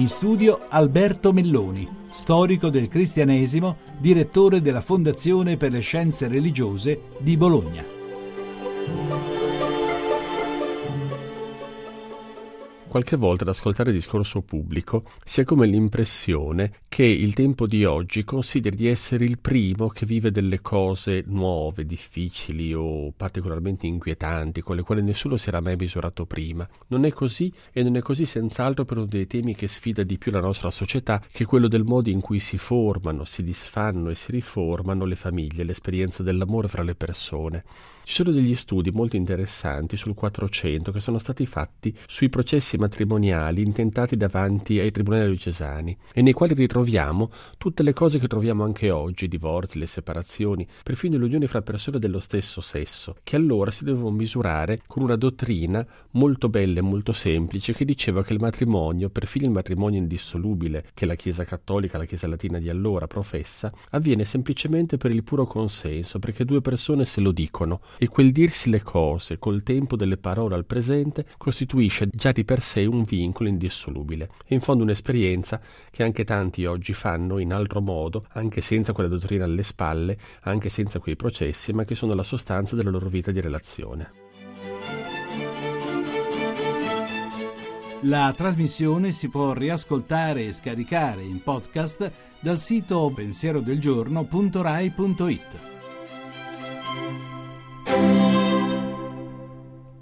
In studio Alberto Melloni, storico del cristianesimo, direttore della Fondazione per le Scienze Religiose di Bologna. Qualche volta ad ascoltare discorso pubblico si ha come l'impressione che il tempo di oggi consideri di essere il primo che vive delle cose nuove, difficili o particolarmente inquietanti, con le quali nessuno si era mai misurato prima. Non è così e non è così senz'altro per uno dei temi che sfida di più la nostra società, che è quello del modo in cui si formano, si disfanno e si riformano le famiglie, l'esperienza dell'amore fra le persone. Ci sono degli studi molto interessanti sul 400 che sono stati fatti sui processi matrimoniali intentati davanti ai tribunali diocesani e nei quali ritroviamo tutte le cose che troviamo anche oggi, i divorzi, le separazioni, perfino le unioni fra persone dello stesso sesso, che allora si dovevano misurare con una dottrina molto bella e molto semplice che diceva che il matrimonio, perfino il matrimonio indissolubile che la Chiesa cattolica, la Chiesa latina di allora professa, avviene semplicemente per il puro consenso, perché due persone se lo dicono e quel dirsi le cose col tempo delle parole al presente costituisce già di per sé un vincolo indissolubile. E in fondo un'esperienza che anche tanti oggi fanno in altro modo, anche senza quella dottrina alle spalle, anche senza quei processi, ma che sono la sostanza della loro vita di relazione. La trasmissione si può riascoltare e scaricare in podcast dal sito pensierodelgiorno.rai.it.